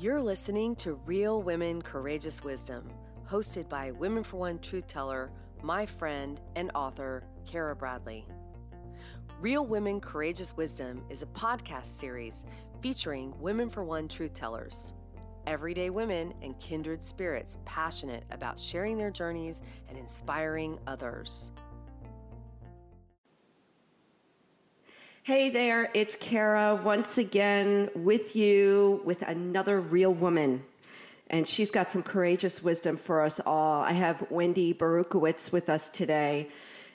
You're listening to Real Women Courageous Wisdom, hosted by Women for One truth teller, my friend, and author, Kara Bradley. Real Women Courageous Wisdom is a podcast series featuring Women for One truth tellers, everyday women and kindred spirits passionate about sharing their journeys and inspiring others. Hey there, it's Kara once again with you with another real woman. And she's got some courageous wisdom for us all. I have Wendy Baurchowitz with us today.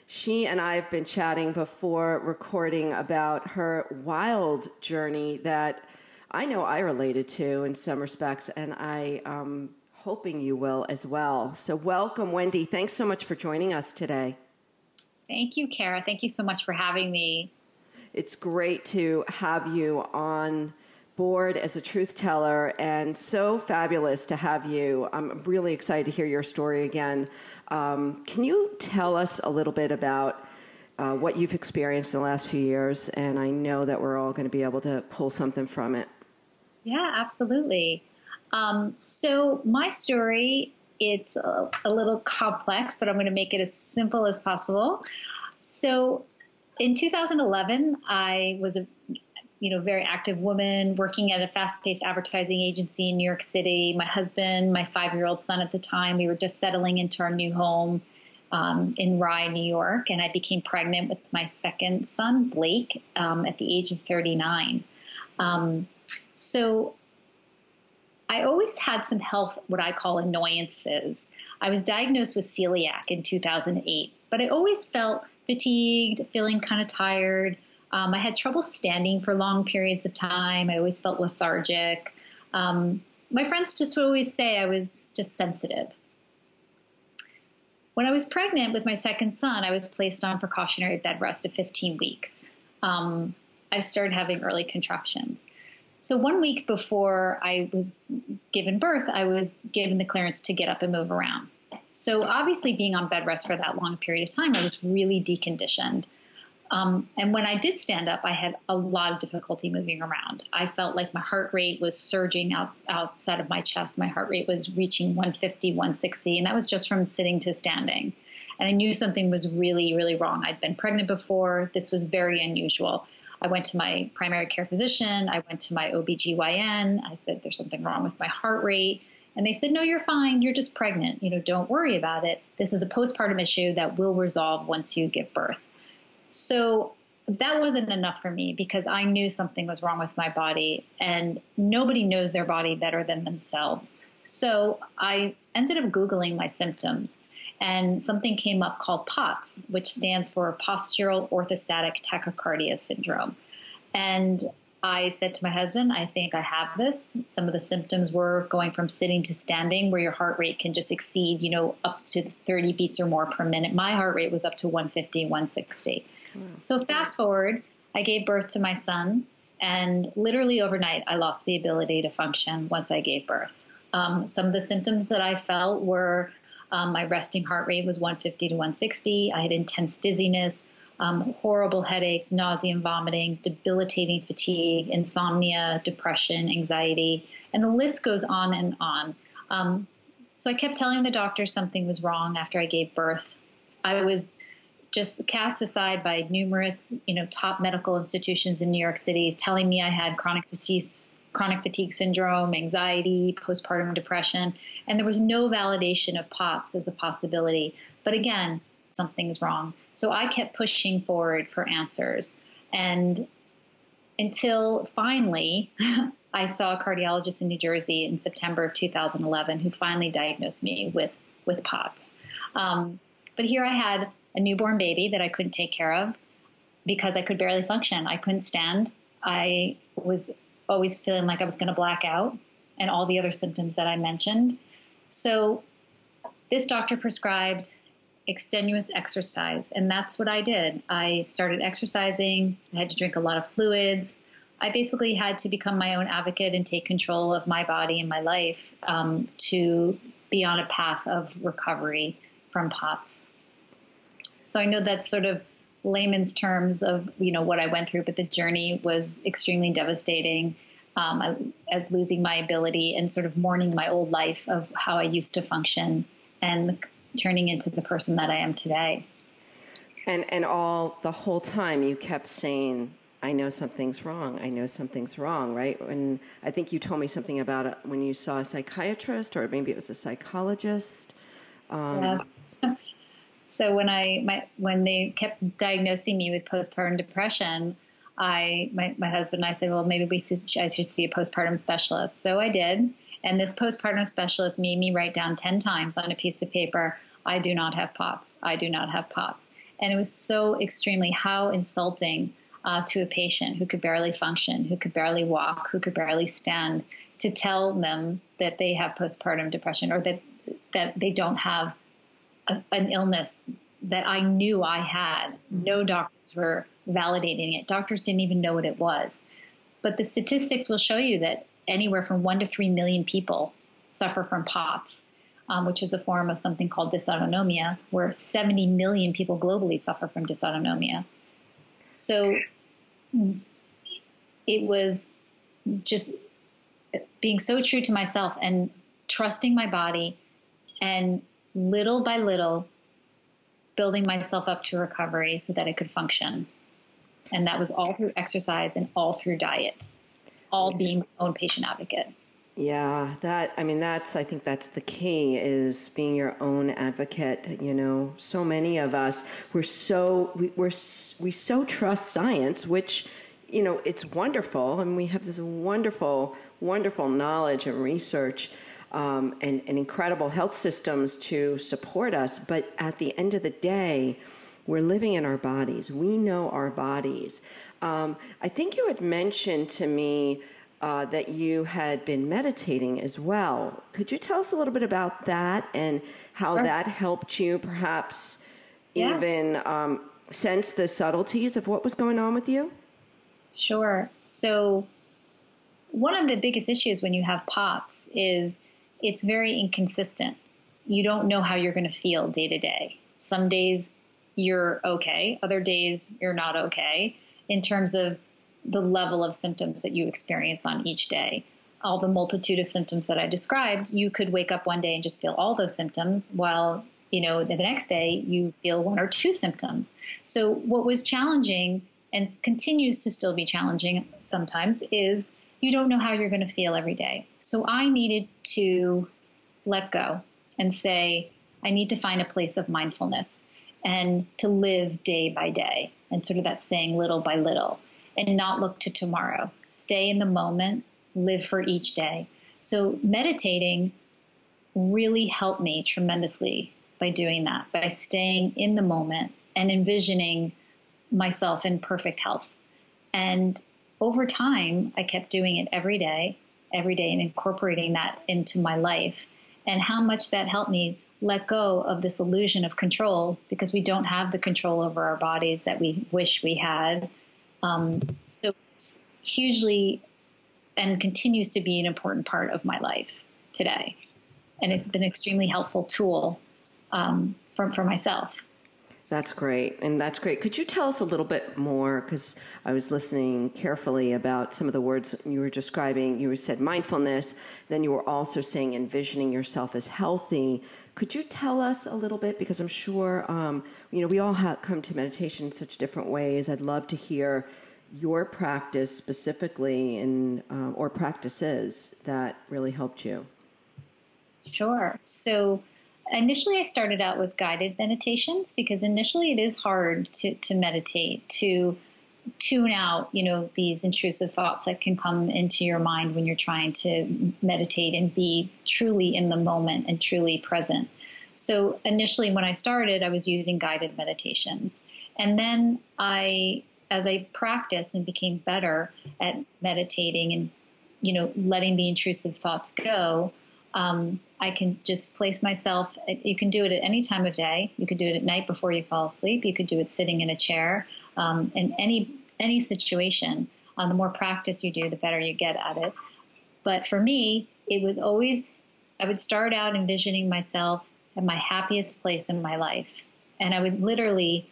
She and I have been chatting before recording about her wild journey that I know I related to in some respects, and I am um, hoping you will as well. So, welcome, Wendy. Thanks so much for joining us today. Thank you, Kara. Thank you so much for having me. It's great to have you on board as a truth teller and so fabulous to have you. I'm really excited to hear your story again. Um, can you tell us a little bit about uh, what you've experienced in the last few years? And I know that we're all going to be able to pull something from it. Yeah, absolutely. Um, so my story, it's a, a little complex, but I'm going to make it as simple as possible. So in 2011, I was a you know very active woman working at a fast-paced advertising agency in New York City. My husband, my five-year-old son at the time, we were just settling into our new home um, in Rye, New York, and I became pregnant with my second son, Blake, um, at the age of 39. Um, so I always had some health, what I call annoyances. I was diagnosed with celiac in 2008, but I always felt fatigued, feeling kind of tired. Um, I had trouble standing for long periods of time. I always felt lethargic. Um, my friends just would always say I was just sensitive. When I was pregnant with my second son, I was placed on precautionary bed rest of 15 weeks. Um, I started having early contractions. So, one week before I was given birth, I was given the clearance to get up and move around. So obviously, being on bed rest for that long period of time, I was really deconditioned. Um, and when I did stand up, I had a lot of difficulty moving around. I felt like my heart rate was surging out, outside of my chest. My heart rate was reaching 150, 160, and that was just from sitting to standing. And I knew something was really, really wrong. I'd been pregnant before. This was very unusual. I went to my primary care physician. I went to my OBGYN. I said, There's something wrong with my heart rate. And they said, no, you're fine. You're just pregnant. You know, don't worry about it. This is a postpartum issue that will resolve once you give birth. So that wasn't enough for me because I knew something was wrong with my body, and nobody knows their body better than themselves. So I ended up Googling my symptoms, and something came up called POTS, which stands for postural orthostatic tachycardia syndrome. And I said to my husband, I think I have this. Some of the symptoms were going from sitting to standing, where your heart rate can just exceed, you know, up to 30 beats or more per minute. My heart rate was up to 150, 160. Mm. So fast forward, I gave birth to my son, and literally overnight, I lost the ability to function once I gave birth. Um, some of the symptoms that I felt were um, my resting heart rate was 150 to 160. I had intense dizziness um, horrible headaches, nausea and vomiting, debilitating fatigue, insomnia, depression, anxiety, and the list goes on and on. Um, so I kept telling the doctor something was wrong after I gave birth. I was just cast aside by numerous, you know, top medical institutions in New York City telling me I had chronic fatigue, chronic fatigue syndrome, anxiety, postpartum depression, and there was no validation of POTS as a possibility. But again, something's wrong. So I kept pushing forward for answers. And until finally, I saw a cardiologist in New Jersey in September of 2011 who finally diagnosed me with, with POTS. Um, but here I had a newborn baby that I couldn't take care of because I could barely function. I couldn't stand. I was always feeling like I was going to black out and all the other symptoms that I mentioned. So this doctor prescribed extenuous exercise. And that's what I did. I started exercising, I had to drink a lot of fluids. I basically had to become my own advocate and take control of my body and my life um, to be on a path of recovery from POTS. So I know that's sort of layman's terms of you know what I went through, but the journey was extremely devastating. um, as losing my ability and sort of mourning my old life of how I used to function and turning into the person that I am today. And and all the whole time you kept saying, "I know something's wrong. I know something's wrong." Right? And I think you told me something about it when you saw a psychiatrist, or maybe it was a psychologist. Um, yes. So when I my, when they kept diagnosing me with postpartum depression, I my, my husband and I said, well, maybe we should, I should see a postpartum specialist. So I did, and this postpartum specialist made me write down ten times on a piece of paper, "I do not have POTS. I do not have POTS." And it was so extremely how insulting uh, to a patient who could barely function, who could barely walk, who could barely stand, to tell them that they have postpartum depression or that that they don't have a, an illness that I knew I had. No doctors were validating it. Doctors didn't even know what it was. But the statistics will show you that anywhere from one to three million people suffer from POTS um, which is a form of something called dysautonomia, where 70 million people globally suffer from dysautonomia. So it was just being so true to myself and trusting my body and little by little building myself up to recovery so that I could function. And that was all through exercise and all through diet, all being my own patient advocate. Yeah, that I mean that's I think that's the key is being your own advocate, you know. So many of us we're so we, we're we so trust science which you know, it's wonderful and we have this wonderful wonderful knowledge and research um, and, and incredible health systems to support us, but at the end of the day, we're living in our bodies. We know our bodies. Um, I think you had mentioned to me uh, that you had been meditating as well. Could you tell us a little bit about that and how sure. that helped you perhaps yeah. even um, sense the subtleties of what was going on with you? Sure. So, one of the biggest issues when you have POTS is it's very inconsistent. You don't know how you're going to feel day to day. Some days you're okay, other days you're not okay in terms of the level of symptoms that you experience on each day. All the multitude of symptoms that I described, you could wake up one day and just feel all those symptoms, while you know the next day you feel one or two symptoms. So what was challenging and continues to still be challenging sometimes is you don't know how you're going to feel every day. So I needed to let go and say, I need to find a place of mindfulness and to live day by day and sort of that saying little by little and not look to tomorrow. Stay in the moment, live for each day. So, meditating really helped me tremendously by doing that, by staying in the moment and envisioning myself in perfect health. And over time, I kept doing it every day, every day, and incorporating that into my life. And how much that helped me let go of this illusion of control because we don't have the control over our bodies that we wish we had. Um, so hugely and continues to be an important part of my life today. And it's been an extremely helpful tool um, for, for myself. That's great. And that's great. Could you tell us a little bit more? Because I was listening carefully about some of the words you were describing. You said mindfulness, then you were also saying envisioning yourself as healthy. Could you tell us a little bit? Because I'm sure, um, you know, we all have come to meditation in such different ways. I'd love to hear your practice specifically in, uh, or practices that really helped you. Sure. So initially I started out with guided meditations because initially it is hard to, to meditate, to tune out, you know, these intrusive thoughts that can come into your mind when you're trying to meditate and be truly in the moment and truly present. So initially when I started, I was using guided meditations. And then I as I practiced and became better at meditating and you know letting the intrusive thoughts go, um, I can just place myself. You can do it at any time of day. You could do it at night before you fall asleep. You could do it sitting in a chair. Um, in any any situation, um, the more practice you do, the better you get at it. But for me, it was always I would start out envisioning myself at my happiest place in my life, and I would literally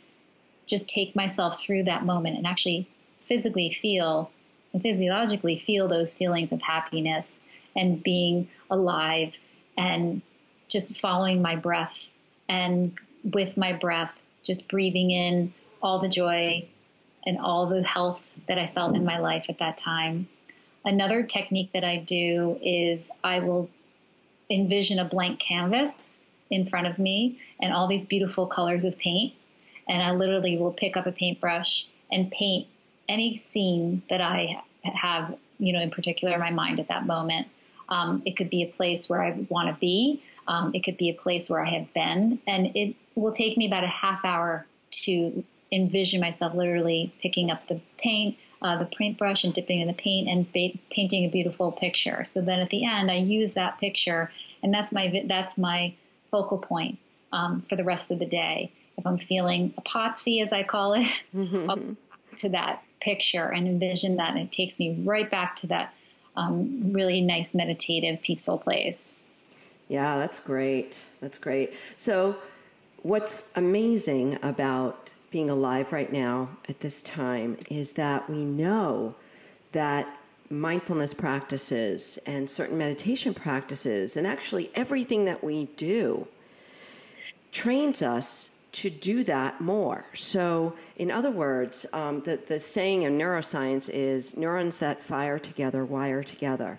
just take myself through that moment and actually physically feel and physiologically feel those feelings of happiness and being alive and just following my breath and with my breath, just breathing in all the joy and all the health that I felt in my life at that time. Another technique that I do is I will envision a blank canvas in front of me and all these beautiful colors of paint. And I literally will pick up a paintbrush and paint any scene that I have, you know, in particular in my mind at that moment. Um, it could be a place where I want to be. Um, it could be a place where I have been. And it will take me about a half hour to envision myself literally picking up the paint, uh, the paintbrush, and dipping in the paint and ba- painting a beautiful picture. So then at the end, I use that picture, and that's my that's my focal point um, for the rest of the day. If I'm feeling a potsy, as I call it, mm-hmm. to that picture and envision that, and it takes me right back to that um, really nice, meditative, peaceful place. Yeah, that's great. That's great. So, what's amazing about being alive right now at this time is that we know that mindfulness practices and certain meditation practices, and actually everything that we do, trains us to do that more. So, in other words, um, the, the saying in neuroscience is neurons that fire together wire together.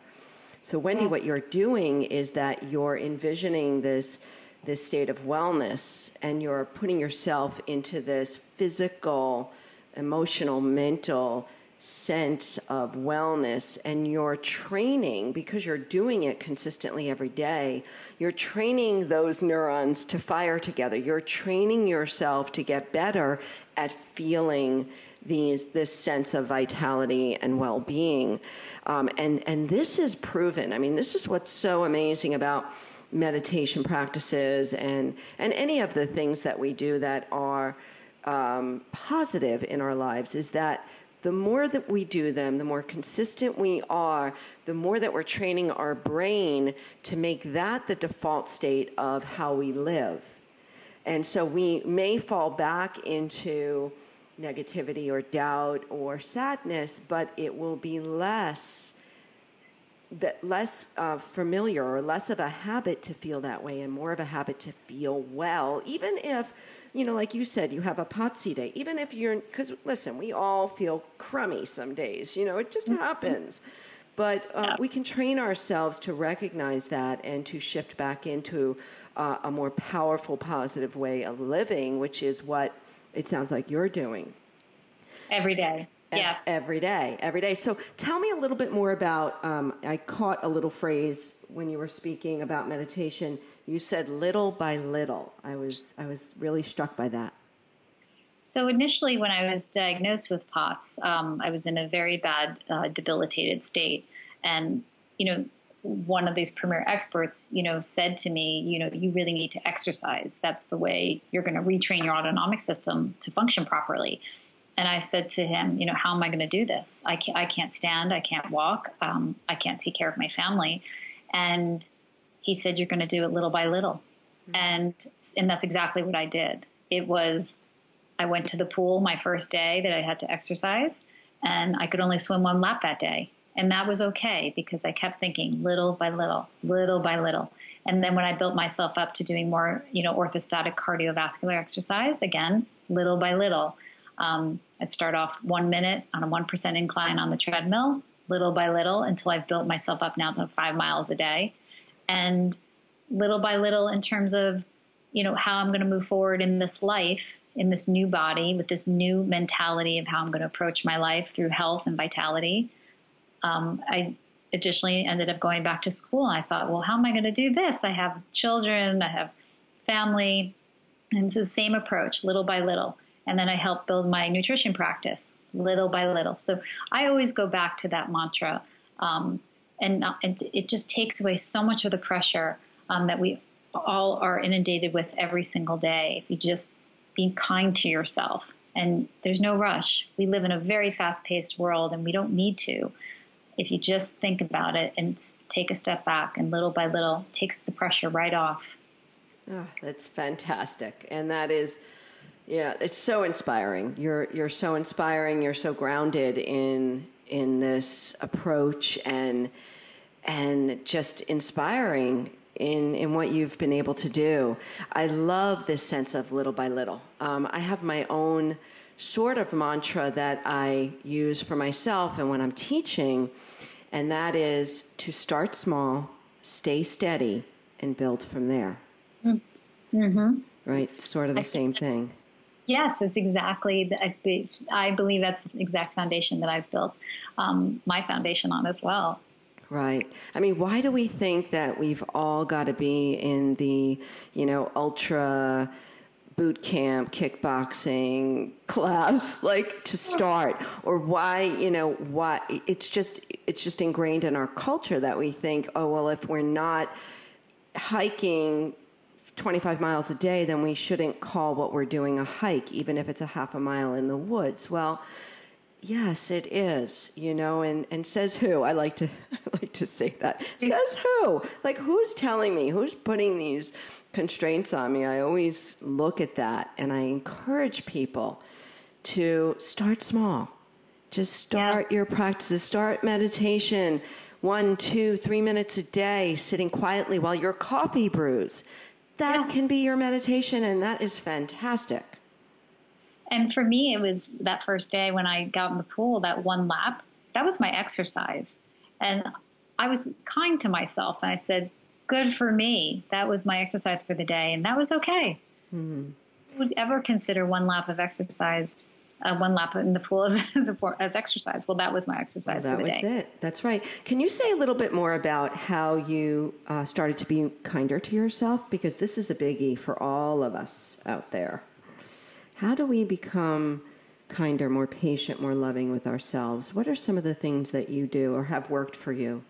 So, Wendy, what you're doing is that you're envisioning this this state of wellness and you're putting yourself into this physical, emotional, mental sense of wellness and you're training because you're doing it consistently every day you're training those neurons to fire together. You're training yourself to get better at feeling these this sense of vitality and well-being. Um, and and this is proven. I mean this is what's so amazing about meditation practices and and any of the things that we do that are um, positive in our lives is that the more that we do them, the more consistent we are, the more that we're training our brain to make that the default state of how we live. And so we may fall back into negativity or doubt or sadness, but it will be less less uh, familiar or less of a habit to feel that way and more of a habit to feel well, even if you know, like you said, you have a potsy day. Even if you're, because listen, we all feel crummy some days. You know, it just mm-hmm. happens. But uh, yeah. we can train ourselves to recognize that and to shift back into uh, a more powerful, positive way of living, which is what it sounds like you're doing. Every day. Yes. Every day, every day. So tell me a little bit more about. Um, I caught a little phrase when you were speaking about meditation. You said little by little. I was I was really struck by that. So initially, when I was diagnosed with POTS, um, I was in a very bad, uh, debilitated state, and you know, one of these premier experts, you know, said to me, you know, you really need to exercise. That's the way you're going to retrain your autonomic system to function properly. And I said to him, you know, how am I going to do this? I can't, I can't stand, I can't walk, um, I can't take care of my family. And he said, You're going to do it little by little. Mm-hmm. And, and that's exactly what I did. It was, I went to the pool my first day that I had to exercise, and I could only swim one lap that day. And that was okay because I kept thinking little by little, little by little. And then when I built myself up to doing more, you know, orthostatic cardiovascular exercise, again, little by little. Um, I'd start off one minute on a 1% incline on the treadmill, little by little, until I've built myself up now to five miles a day. And little by little in terms of you know how i'm going to move forward in this life in this new body with this new mentality of how i'm going to approach my life through health and vitality um, i additionally ended up going back to school. I thought well how am i going to do this? I have children i have family. And it's the same approach little by little and then i help build my nutrition practice little by little so i always go back to that mantra um, and, and it just takes away so much of the pressure um, that we all are inundated with every single day. If you just be kind to yourself, and there's no rush. We live in a very fast-paced world, and we don't need to. If you just think about it and take a step back, and little by little, takes the pressure right off. Oh, that's fantastic, and that is. Yeah, it's so inspiring. You're you're so inspiring. You're so grounded in in this approach and and just inspiring in, in what you've been able to do. I love this sense of little by little. Um, I have my own sort of mantra that I use for myself and when I'm teaching, and that is to start small, stay steady, and build from there. Mm-hmm. Right? Sort of the same thing. Yes, it's exactly. The, I believe that's the exact foundation that I've built um, my foundation on as well. Right. I mean, why do we think that we've all got to be in the, you know, ultra boot camp kickboxing class like to start or why you know why it's just it's just ingrained in our culture that we think oh well if we're not hiking 25 miles a day then we shouldn't call what we're doing a hike even if it's a half a mile in the woods well Yes, it is. You know, and, and says who? I like to I like to say that. Says who? Like who's telling me? Who's putting these constraints on me? I always look at that and I encourage people to start small. Just start yeah. your practices. Start meditation. One, two, three minutes a day, sitting quietly while your coffee brews. That yeah. can be your meditation, and that is fantastic. And for me, it was that first day when I got in the pool, that one lap, that was my exercise. And I was kind to myself and I said, good for me. That was my exercise for the day. And that was okay. Mm-hmm. Would ever consider one lap of exercise, uh, one lap in the pool as, as, as, exercise? Well, that was my exercise well, for the day. That was it. That's right. Can you say a little bit more about how you uh, started to be kinder to yourself? Because this is a biggie for all of us out there. How do we become kinder, more patient, more loving with ourselves? What are some of the things that you do or have worked for you?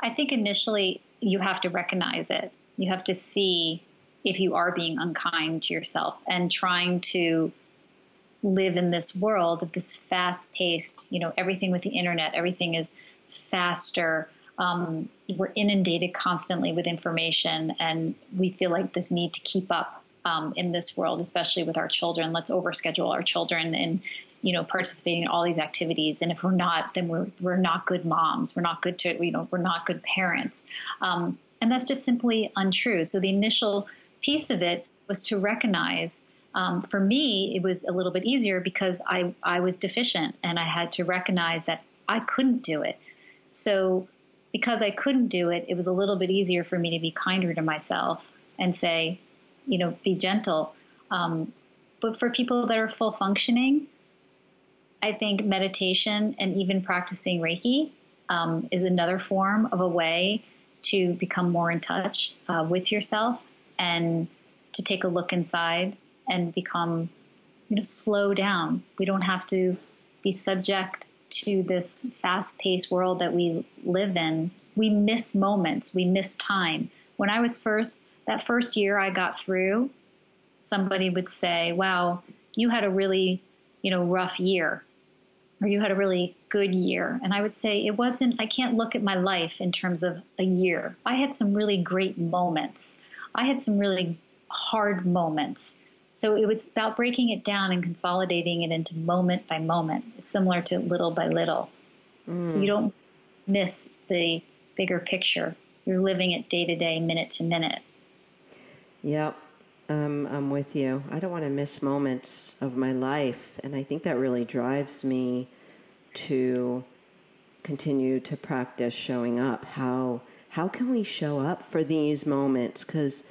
I think initially you have to recognize it. You have to see if you are being unkind to yourself and trying to live in this world of this fast paced, you know, everything with the internet, everything is faster. Um, we're inundated constantly with information and we feel like this need to keep up um, in this world, especially with our children. Let's overschedule our children and you know participating in all these activities. And if we're not, then we're we're not good moms. We're not good to you know we're not good parents. Um, and that's just simply untrue. So the initial piece of it was to recognize. Um, for me, it was a little bit easier because I, I was deficient and I had to recognize that I couldn't do it. So, because I couldn't do it, it was a little bit easier for me to be kinder to myself and say, you know, be gentle. Um, but for people that are full functioning, I think meditation and even practicing Reiki um, is another form of a way to become more in touch uh, with yourself and to take a look inside and become, you know, slow down. We don't have to be subject to this fast paced world that we live in. We miss moments, we miss time. When I was first that first year I got through, somebody would say, "Wow, you had a really, you know, rough year." Or you had a really good year. And I would say it wasn't, I can't look at my life in terms of a year. I had some really great moments. I had some really hard moments. So it was about breaking it down and consolidating it into moment by moment, similar to little by little. Mm. So you don't miss the bigger picture. You're living it day to day, minute to minute. Yep. Um, I'm with you. I don't want to miss moments of my life. And I think that really drives me to continue to practice showing up. How, how can we show up for these moments? Because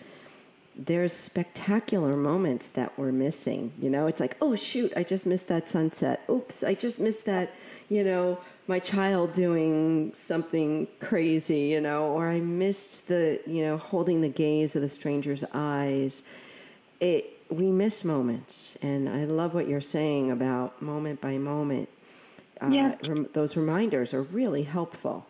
there's spectacular moments that we're missing. You know, it's like, oh, shoot, I just missed that sunset. Oops, I just missed that, you know, my child doing something crazy, you know, or I missed the, you know, holding the gaze of the stranger's eyes. It, we miss moments. And I love what you're saying about moment by moment. Uh, yeah. Rem- those reminders are really helpful.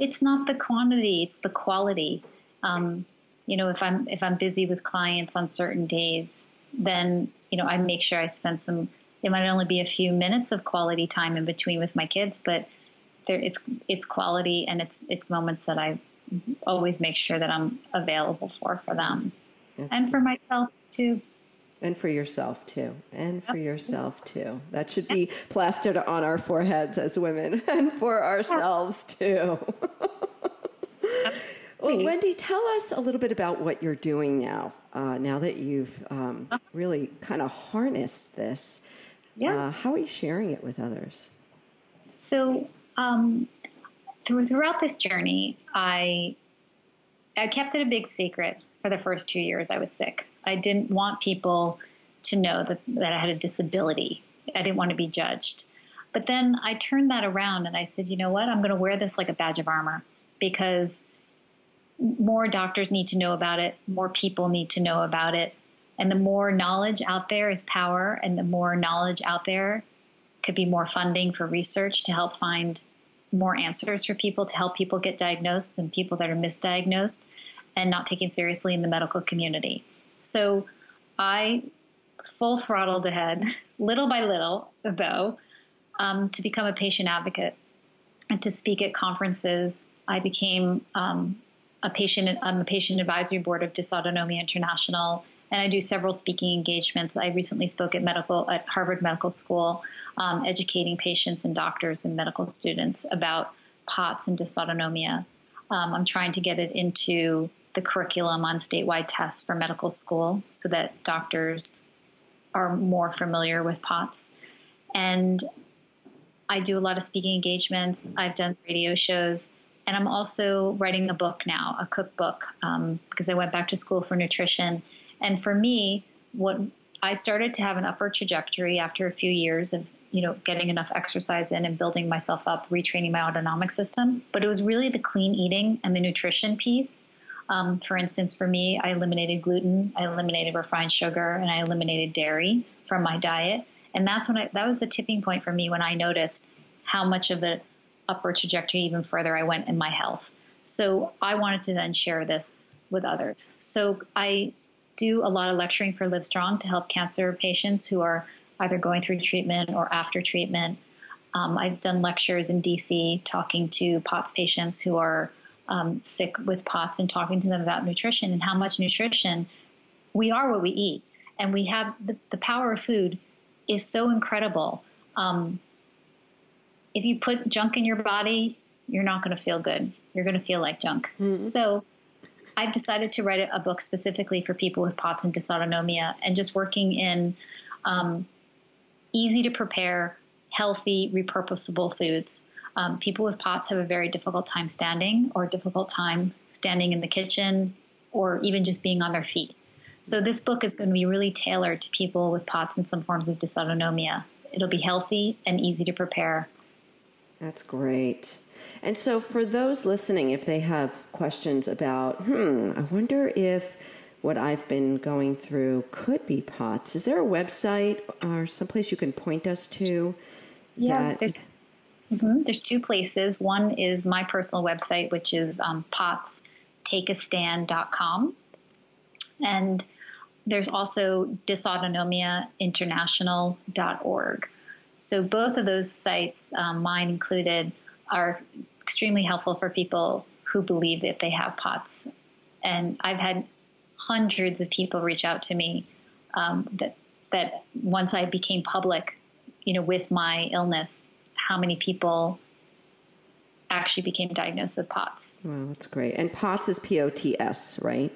It's not the quantity, it's the quality. Um, you know, if I'm if I'm busy with clients on certain days, then you know I make sure I spend some it might only be a few minutes of quality time in between with my kids, but there, it's it's quality and it's it's moments that I always make sure that I'm available for for them That's and for myself too. And for yourself too. And for yourself too. That should be plastered on our foreheads as women and for ourselves too. well, Wendy, tell us a little bit about what you're doing now, uh, now that you've um, really kind of harnessed this. Yeah. Uh, how are you sharing it with others? So, um, throughout this journey, I I kept it a big secret for the first two years I was sick. I didn't want people to know that, that I had a disability. I didn't want to be judged. But then I turned that around and I said, you know what? I'm going to wear this like a badge of armor because more doctors need to know about it, more people need to know about it. And the more knowledge out there is power, and the more knowledge out there could be more funding for research to help find more answers for people to help people get diagnosed than people that are misdiagnosed and not taken seriously in the medical community. So I full throttled ahead, little by little, though, um, to become a patient advocate and to speak at conferences. I became um, a patient on the patient advisory board of Dysautonomia International, and I do several speaking engagements. I recently spoke at medical at Harvard Medical School, um, educating patients and doctors and medical students about POTS and dysautonomia. Um, I'm trying to get it into the curriculum on statewide tests for medical school so that doctors are more familiar with POTS. And I do a lot of speaking engagements. I've done radio shows. And I'm also writing a book now, a cookbook, um, because I went back to school for nutrition. And for me, what I started to have an upward trajectory after a few years of you know getting enough exercise in and building myself up, retraining my autonomic system. But it was really the clean eating and the nutrition piece um, for instance, for me, I eliminated gluten, I eliminated refined sugar, and I eliminated dairy from my diet. And that's when I, that was the tipping point for me when I noticed how much of the upward trajectory, even further, I went in my health. So I wanted to then share this with others. So I do a lot of lecturing for Livestrong to help cancer patients who are either going through treatment or after treatment. Um, I've done lectures in DC talking to POTS patients who are um, sick with POTS and talking to them about nutrition and how much nutrition we are what we eat. And we have the, the power of food is so incredible. Um, if you put junk in your body, you're not going to feel good. You're going to feel like junk. Mm-hmm. So I've decided to write a book specifically for people with POTS and dysautonomia and just working in um, easy to prepare, healthy, repurposable foods um, people with POTS have a very difficult time standing or difficult time standing in the kitchen or even just being on their feet. So this book is going to be really tailored to people with POTS and some forms of dysautonomia. It'll be healthy and easy to prepare. That's great. And so, for those listening, if they have questions about, hmm, I wonder if what I've been going through could be POTS, is there a website or someplace you can point us to? Yeah, there's Mm-hmm. There's two places. One is my personal website, which is um, potstakeastand.com. And there's also dysautonomiainternational.org. So both of those sites, um, mine included, are extremely helpful for people who believe that they have POTS. And I've had hundreds of people reach out to me um, that that once I became public, you know, with my illness, how many people actually became diagnosed with POTS. Wow, that's great. And POTS is P O T S, right?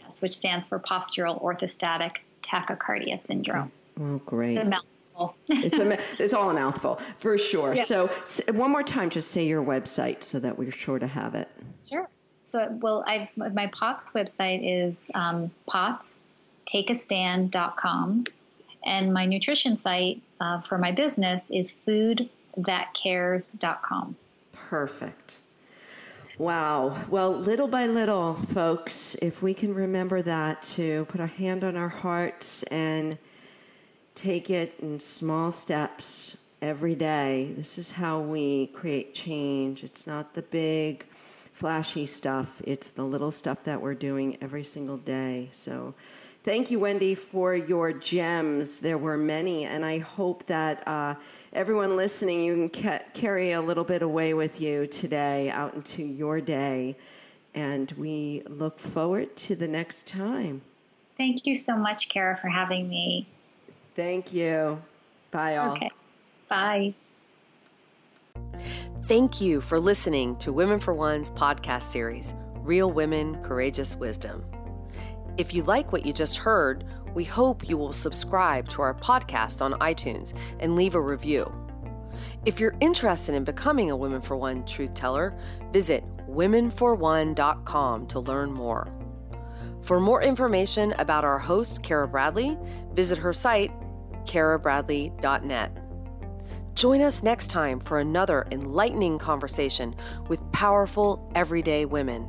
Yes, which stands for postural orthostatic tachycardia syndrome. Oh, great. It's a mouthful. it's, a, it's all a mouthful, for sure. Yeah. So, one more time, just say your website so that we're sure to have it. Sure. So, well, I my POTS website is um, potstakeastand.com. And my nutrition site uh, for my business is food thatcares.com. Perfect. Wow. Well, little by little, folks, if we can remember that to put our hand on our hearts and take it in small steps every day, this is how we create change. It's not the big, flashy stuff, it's the little stuff that we're doing every single day. So, thank you, Wendy, for your gems. There were many, and I hope that. Uh, everyone listening, you can ca- carry a little bit away with you today out into your day. And we look forward to the next time. Thank you so much, Kara, for having me. Thank you. Bye, all. Okay. Bye. Thank you for listening to Women for One's podcast series, Real Women, Courageous Wisdom. If you like what you just heard, we hope you will subscribe to our podcast on iTunes and leave a review. If you're interested in becoming a Women for One truth teller, visit womenforone.com to learn more. For more information about our host, Kara Bradley, visit her site, karabradley.net. Join us next time for another enlightening conversation with powerful, everyday women.